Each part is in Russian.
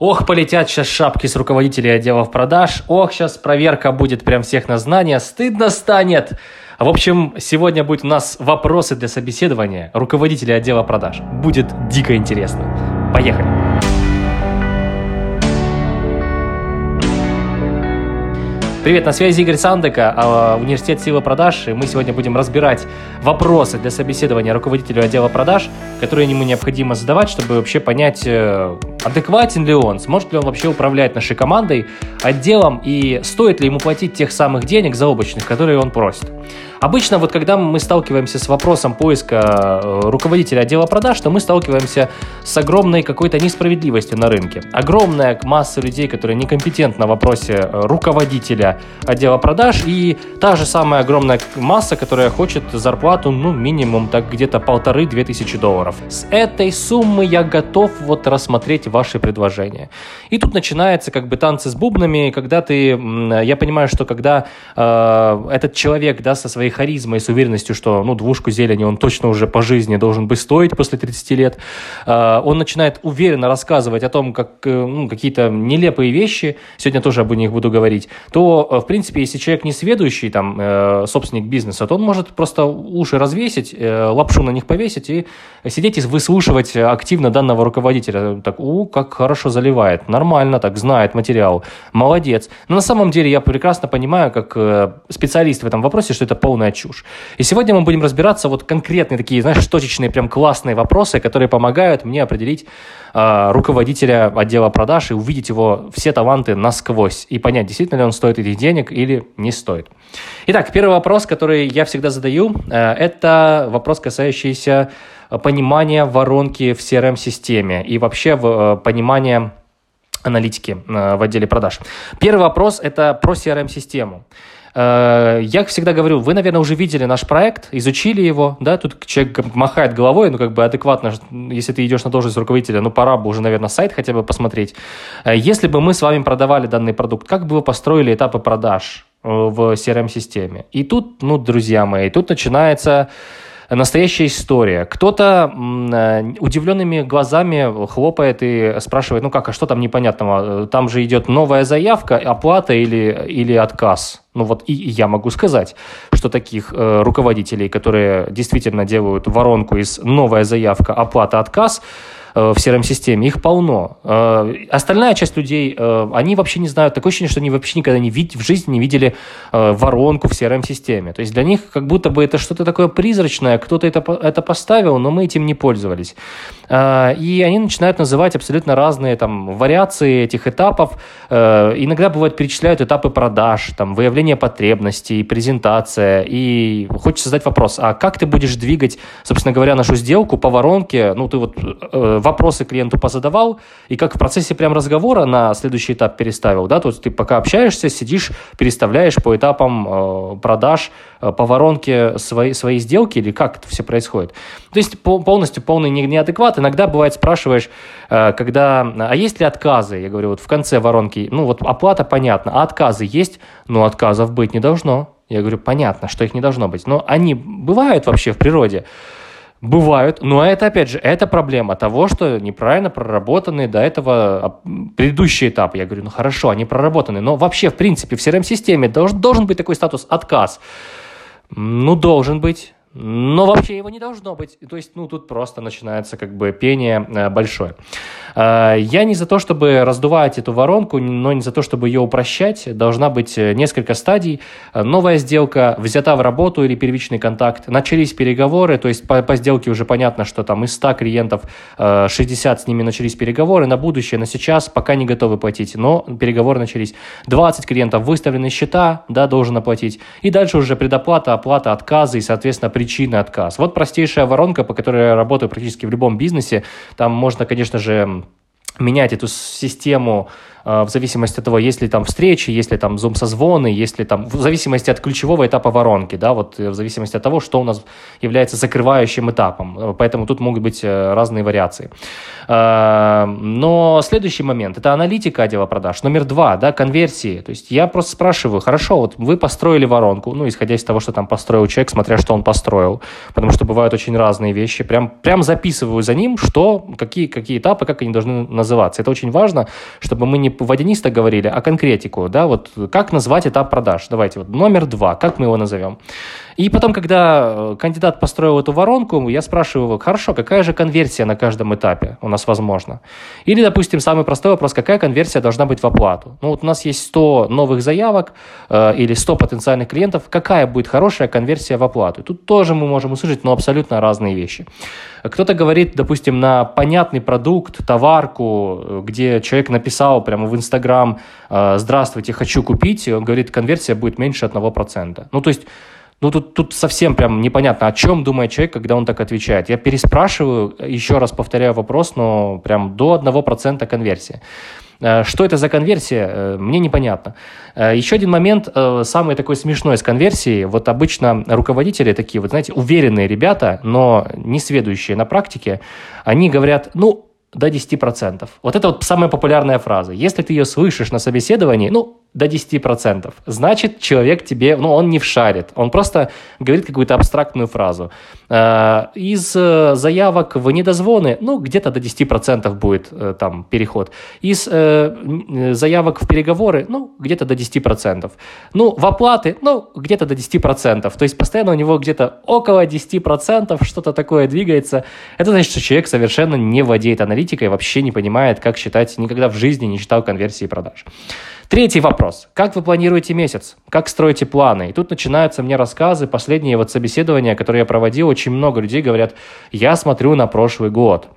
Ох, полетят сейчас шапки с руководителей отделов продаж. Ох, сейчас проверка будет прям всех на знания. Стыдно станет. В общем, сегодня будет у нас вопросы для собеседования руководителя отдела продаж. Будет дико интересно. Поехали. Привет, на связи Игорь Сандека, а, Университет силы продаж, и мы сегодня будем разбирать вопросы для собеседования руководителя отдела продаж, которые ему необходимо задавать, чтобы вообще понять, э, адекватен ли он, сможет ли он вообще управлять нашей командой, отделом, и стоит ли ему платить тех самых денег заоблачных, которые он просит. Обычно вот когда мы сталкиваемся с вопросом поиска э, руководителя отдела продаж, то мы сталкиваемся с огромной какой-то несправедливостью на рынке. Огромная масса людей, которые некомпетентны в вопросе э, руководителя отдела продаж, и та же самая огромная масса, которая хочет зарплату, ну, минимум так где-то полторы-две тысячи долларов. С этой суммы я готов вот рассмотреть ваши предложения. И тут начинается как бы танцы с бубнами, когда ты, я понимаю, что когда э, этот человек, да, со своей харизмой, с уверенностью, что, ну, двушку зелени он точно уже по жизни должен быть стоить после 30 лет, а, он начинает уверенно рассказывать о том, как э, ну, какие-то нелепые вещи, сегодня тоже об них буду говорить, то, э, в принципе, если человек не сведущий, там, э, собственник бизнеса, то он может просто уши развесить, лапшу на них повесить и сидеть и выслушивать активно данного руководителя. Так, у, как хорошо заливает, нормально так, знает материал, молодец. Но на самом деле я прекрасно понимаю, как специалист в этом вопросе, что это полная чушь. И сегодня мы будем разбираться вот конкретные такие, знаешь, точечные, прям классные вопросы, которые помогают мне определить э, руководителя отдела продаж и увидеть его все таланты насквозь и понять, действительно ли он стоит этих денег или не стоит. Итак, первый вопрос, который я всегда задаю, э, это вопрос, касающийся понимания воронки в CRM-системе и вообще э, понимания аналитики э, в отделе продаж. Первый вопрос – это про CRM-систему. Э, я всегда говорю, вы, наверное, уже видели наш проект, изучили его, да, тут человек махает головой, ну, как бы адекватно, если ты идешь на должность руководителя, ну, пора бы уже, наверное, сайт хотя бы посмотреть. Э, если бы мы с вами продавали данный продукт, как бы вы построили этапы продаж э, в CRM-системе? И тут, ну, друзья мои, тут начинается настоящая история. Кто-то э, удивленными глазами хлопает и спрашивает, ну как, а что там непонятного? Там же идет новая заявка, оплата или, или отказ. Ну вот и, я могу сказать, что таких э, руководителей, которые действительно делают воронку из новая заявка, оплата, отказ, в CRM-системе, их полно. Э, остальная часть людей, э, они вообще не знают, такое ощущение, что они вообще никогда не вид- в жизни не видели воронку в CRM-системе. То есть для них как будто бы это что-то такое призрачное, кто-то это, это поставил, но мы этим не пользовались. И они начинают называть абсолютно разные там вариации этих этапов. Иногда бывает перечисляют этапы продаж, там, выявление потребностей, презентация. И хочется задать вопрос, а как ты будешь двигать, собственно говоря, нашу сделку по воронке? Ну, ты вот вопросы клиенту позадавал, и как в процессе прям разговора на следующий этап переставил, да, то есть ты пока общаешься, сидишь, переставляешь по этапам э, продаж, э, по воронке свои, свои сделки, или как это все происходит. То есть по, полностью полный не, неадекват. Иногда бывает спрашиваешь, э, когда, а есть ли отказы? Я говорю, вот в конце воронки, ну вот оплата понятно, а отказы есть? Ну отказов быть не должно. Я говорю, понятно, что их не должно быть. Но они бывают вообще в природе. Бывают, но это, опять же, это проблема того, что неправильно проработаны до этого а, предыдущий этап. Я говорю, ну хорошо, они проработаны, но вообще, в принципе, в CRM-системе должен, должен быть такой статус отказ. Ну, должен быть. Но вообще его не должно быть. То есть, ну, тут просто начинается как бы пение э, большое. Э, я не за то, чтобы раздувать эту воронку, но не за то, чтобы ее упрощать. Должна быть э, несколько стадий. Новая сделка, взята в работу или первичный контакт. Начались переговоры, то есть по, по сделке уже понятно, что там из 100 клиентов 60 с ними начались переговоры. На будущее, на сейчас пока не готовы платить, но переговоры начались. 20 клиентов выставлены счета, да, должен оплатить. И дальше уже предоплата, оплата, отказы и, соответственно, причины причины отказ. Вот простейшая воронка, по которой я работаю практически в любом бизнесе. Там можно, конечно же, менять эту систему в зависимости от того, есть ли там встречи, есть ли там зум-созвоны, есть ли там, в зависимости от ключевого этапа воронки, да, вот э, в зависимости от того, что у нас является закрывающим этапом. Э, поэтому тут могут быть э, разные вариации. Но следующий момент – это аналитика отдела продаж. Номер два, да, конверсии. То есть я просто спрашиваю, хорошо, вот вы построили воронку, ну, исходя из того, что там построил человек, смотря что он построил, потому что бывают очень разные вещи. Прям, прям записываю за ним, что, какие, какие этапы, как они должны называться. Это очень важно, чтобы мы не водянисто говорили, а конкретику, да, вот как назвать этап продаж. Давайте вот номер два, как мы его назовем. И потом, когда э, кандидат построил эту воронку, я спрашиваю его, хорошо, какая же конверсия на каждом этапе у нас возможна? Или, допустим, самый простой вопрос, какая конверсия должна быть в оплату? Ну вот у нас есть 100 новых заявок э, или 100 потенциальных клиентов, какая будет хорошая конверсия в оплату? Тут тоже мы можем услышать, но абсолютно разные вещи. Кто-то говорит, допустим, на понятный продукт, товарку, э, где человек написал прямо в Инстаграм э, «Здравствуйте, хочу купить», он говорит, конверсия будет меньше 1%. Ну, то есть ну, тут, тут совсем прям непонятно, о чем думает человек, когда он так отвечает. Я переспрашиваю, еще раз повторяю вопрос, но прям до 1% конверсии. Э, что это за конверсия, э, мне непонятно. Еще один момент, самый такой смешной с конверсией. Вот обычно руководители такие, вот знаете, уверенные ребята, но не сведущие на практике, они говорят, ну, до 10%. Вот это вот самая популярная фраза. Если ты ее слышишь на собеседовании, ну, до 10%. Значит, человек тебе, ну, он не вшарит. Он просто говорит какую-то абстрактную фразу. Э, из э, заявок в недозвоны, ну, где-то до 10% будет э, там переход. Из заявок в переговоры, ну, где-то до 10%. Ну, в оплаты, ну, где-то до 10%. То есть постоянно у него где-то около 10% что-то такое двигается. Это значит, что человек совершенно не владеет аналитикой, вообще не понимает, как считать, никогда в жизни не считал конверсии продаж. Третий вопрос. Как вы планируете месяц? Как строите планы? И тут начинаются мне рассказы, последние вот собеседования, которые я проводил, очень много людей говорят, я смотрю на прошлый год.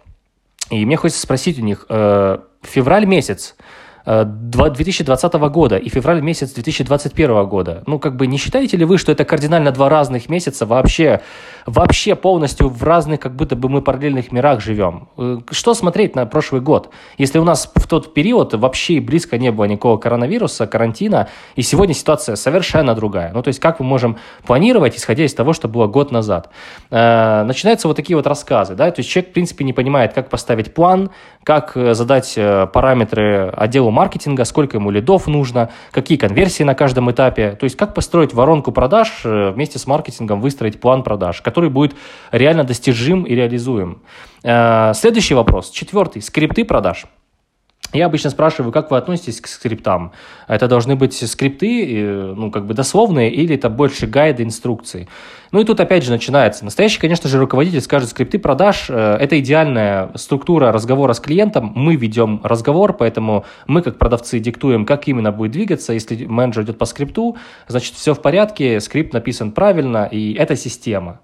И мне хочется спросить у них, э, февраль месяц, 2020 э, года и февраль месяц 2021 года. Ну, как бы не считаете ли вы, что это кардинально два разных месяца вообще, вообще полностью в разных, как будто бы мы параллельных мирах живем? Э, что смотреть на прошлый год? Если у нас в тот период вообще близко не было никакого коронавируса, карантина, и сегодня ситуация совершенно другая. Ну, то есть как мы можем планировать, исходя из того, что было год назад? Э, начинаются вот такие вот рассказы, да, то есть человек, в принципе, не понимает, как поставить план, как задать параметры отделу маркетинга, сколько ему лидов нужно, какие конверсии на каждом этапе. То есть как построить воронку продаж э, вместе с маркетингом, выстроить план продаж, который будет реально достижим и реализуем. Э, следующий вопрос, четвертый, скрипты продаж. Я обычно спрашиваю, как вы относитесь к скриптам? Это должны быть скрипты, э, ну, как бы дословные, или это больше гайды, инструкции? Ну и тут опять же начинается. Настоящий, конечно же, руководитель скажет, скрипты продаж э, – это идеальная структура разговора с клиентом. Мы ведем разговор, поэтому мы, как продавцы, диктуем, как именно будет двигаться. Если менеджер идет по скрипту, значит, все в порядке, скрипт написан правильно, и это система.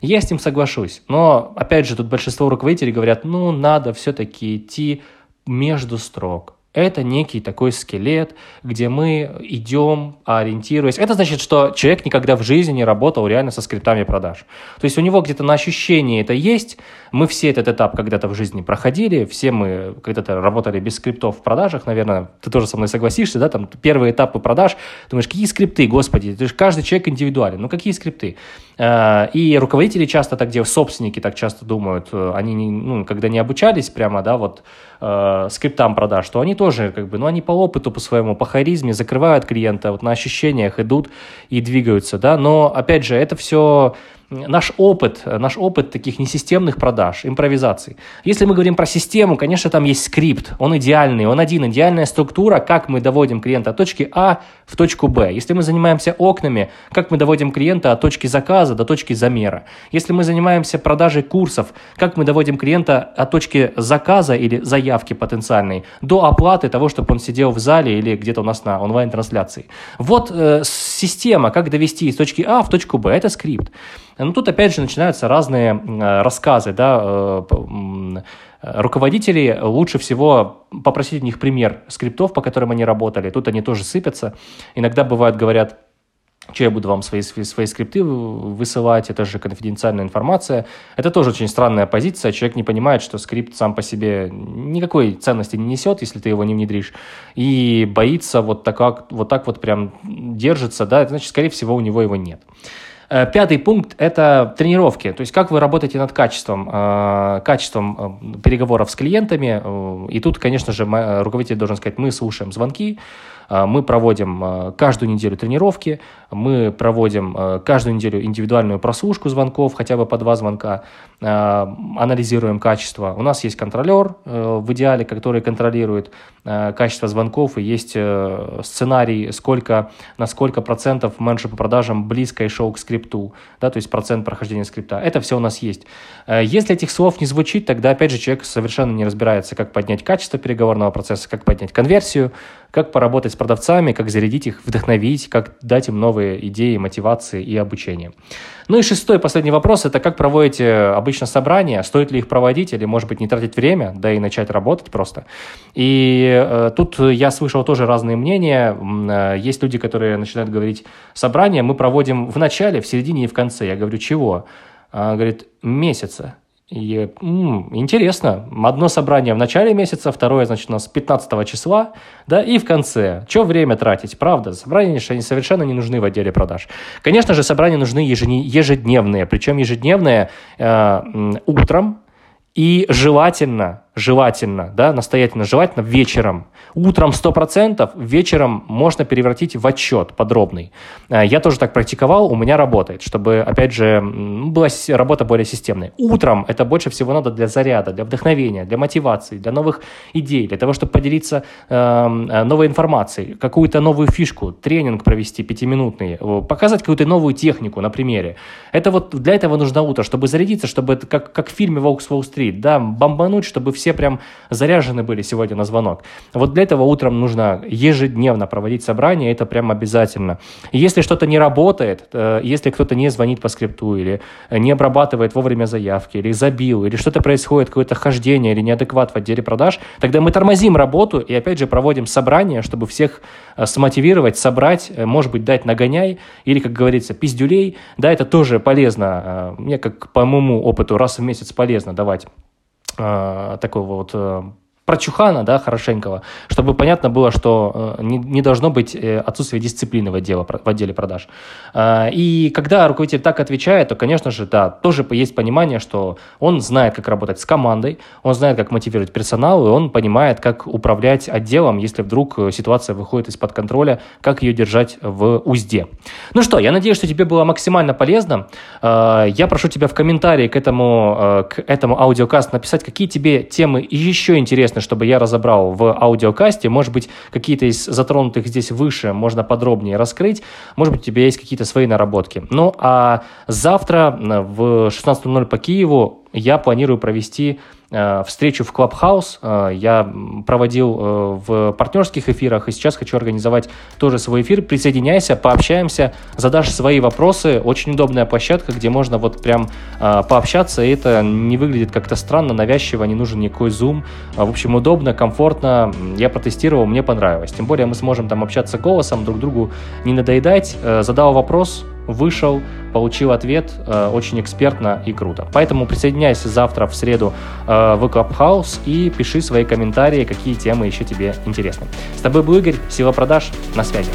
Я с ним соглашусь. Но, опять же, тут большинство руководителей говорят, ну, надо все-таки идти между строк. Это некий такой скелет, где мы идем, ориентируясь. Это значит, что человек никогда в жизни не работал реально со скриптами продаж. То есть у него где-то на ощущении это есть. Мы все этот этап когда-то в жизни проходили, все мы когда-то работали без скриптов в продажах, наверное, ты тоже со мной согласишься, да, там первые этапы продаж, думаешь, какие скрипты, господи, ты же каждый человек индивидуален, ну какие скрипты? А, и руководители часто так делают, собственники так часто думают, они, не, ну, когда не обучались прямо, да, вот э, скриптам продаж, то они тоже, как бы, ну, они по опыту, по своему, по харизме закрывают клиента, вот на ощущениях идут и двигаются, да, но, опять же, это все наш опыт, наш опыт таких несистемных продаж, импровизаций. Если мы говорим про систему, конечно, там есть скрипт, он идеальный, он один, идеальная структура, как мы доводим клиента от точки А в точку Б. Если мы занимаемся окнами, как мы доводим клиента от точки заказа до точки замера. Если мы занимаемся продажей курсов, как мы доводим клиента от точки заказа или заявки потенциальной до оплаты того, чтобы он сидел в зале или где-то у нас на онлайн-трансляции. Вот э, система, как довести из точки А в точку Б, это скрипт. Но тут опять же начинаются разные рассказы, да, э, руководителей лучше всего попросить у них пример скриптов, по которым они работали. Тут они тоже сыпятся. Иногда бывает, говорят, что я буду вам свои, свои скрипты высылать, это же конфиденциальная информация. Это тоже очень странная позиция. Человек не понимает, что скрипт сам по себе никакой ценности не несет, если ты его не внедришь. И боится вот так, вот так вот прям держится, да, значит, скорее всего, у него его нет. Э, пятый пункт – это тренировки. То есть как вы работаете над качеством, э, качеством э, переговоров с клиентами. И тут, конечно же, руководитель должен сказать, мы слушаем звонки, мы проводим каждую неделю тренировки, Мы проводим э, каждую неделю индивидуальную прослушку звонков, хотя бы по два звонка, э, анализируем качество. У нас есть контролер э, в идеале, который контролирует качество звонков, и есть сценарий, сколько, на сколько процентов менеджер по продажам близко и шел к скрипту, да, то есть процент прохождения скрипта. Это все у нас есть. Если этих слов не звучит, тогда, опять же, человек совершенно не разбирается, как поднять качество переговорного процесса, как поднять конверсию, как поработать с продавцами, как зарядить их, вдохновить, как дать им новые идеи, мотивации и обучение. Ну и шестой, последний вопрос, это как проводите обычно собрания, стоит ли их проводить или, может быть, не тратить время, да и начать работать просто. И э, тут я слышал тоже разные мнения. Э, есть люди, которые начинают говорить, собрание мы проводим в начале, в середине и в конце. Я говорю, чего? Говорит, месяца. И м-м, интересно, одно собрание в начале месяца, второе, значит, у нас 15 числа, да, и в конце. Че время тратить, правда? Собрания они совершенно не нужны в отделе продаж. Конечно же, собрания нужны ежедневные, причем ежедневные э, утром и желательно желательно, да, настоятельно желательно вечером. Утром 100%, вечером можно превратить в отчет подробный. Э, я тоже так практиковал, у меня работает, чтобы, опять же, была работа более системной. Утром это больше всего надо для заряда, для вдохновения, для мотивации, для новых идей, для того, чтобы поделиться эм, э, новой информацией, какую-то новую фишку, тренинг провести пятиминутный, показать какую-то новую технику на примере. Это вот для этого нужно утро, чтобы зарядиться, чтобы как, как в фильме «Волк с Уолл-стрит», да, бомбануть, чтобы все все прям заряжены были сегодня на звонок. Вот для этого утром нужно ежедневно проводить собрание, это прям обязательно. если что-то не работает, э, если кто-то не звонит по скрипту или не обрабатывает вовремя заявки, или забил, или что-то происходит, какое-то хождение или неадекват в отделе продаж, тогда мы тормозим работу и опять же проводим собрание, чтобы всех э, смотивировать, собрать, э, может быть, дать нагоняй, или, как говорится, пиздюлей. Да, это тоже полезно. Мне, как по моему опыту, раз в месяц полезно давать такого вот э, прочухана, да, хорошенького, чтобы понятно было, что э, не, не должно быть э, отсутствия дисциплины в, отделе, в отделе продаж. Э, и когда руководитель так отвечает, то, конечно же, да, тоже есть понимание, что он знает, как работать с командой, он знает, как мотивировать персонал, и он понимает, как управлять отделом, если вдруг ситуация выходит из-под контроля, как ее держать в узде. Ну что, я надеюсь, что тебе было максимально полезно. Я прошу тебя в комментарии к этому, к этому аудиокасту написать, какие тебе темы еще интересны интересно, чтобы я разобрал в аудиокасте. Может быть, какие-то из затронутых здесь выше можно подробнее раскрыть. Может быть, у тебя есть какие-то свои наработки. Ну, а завтра в 16.00 по Киеву я планирую провести Э, встречу в Clubhouse. Э, я проводил э, в партнерских эфирах и сейчас хочу организовать тоже свой эфир. Присоединяйся, пообщаемся, задашь свои вопросы. Очень удобная площадка, где можно вот прям пообщаться, и это не выглядит как-то странно, навязчиво, не нужен никакой зум. В общем, удобно, комфортно. Я протестировал, мне понравилось. Тем более мы сможем там общаться голосом, друг другу не надоедать. Задал вопрос, вышел, получил ответ э, очень экспертно и круто. Поэтому присоединяйся завтра в среду э, в Clubhouse и пиши свои комментарии, какие темы еще тебе интересны. С тобой был Игорь, Сила продаж, на связи.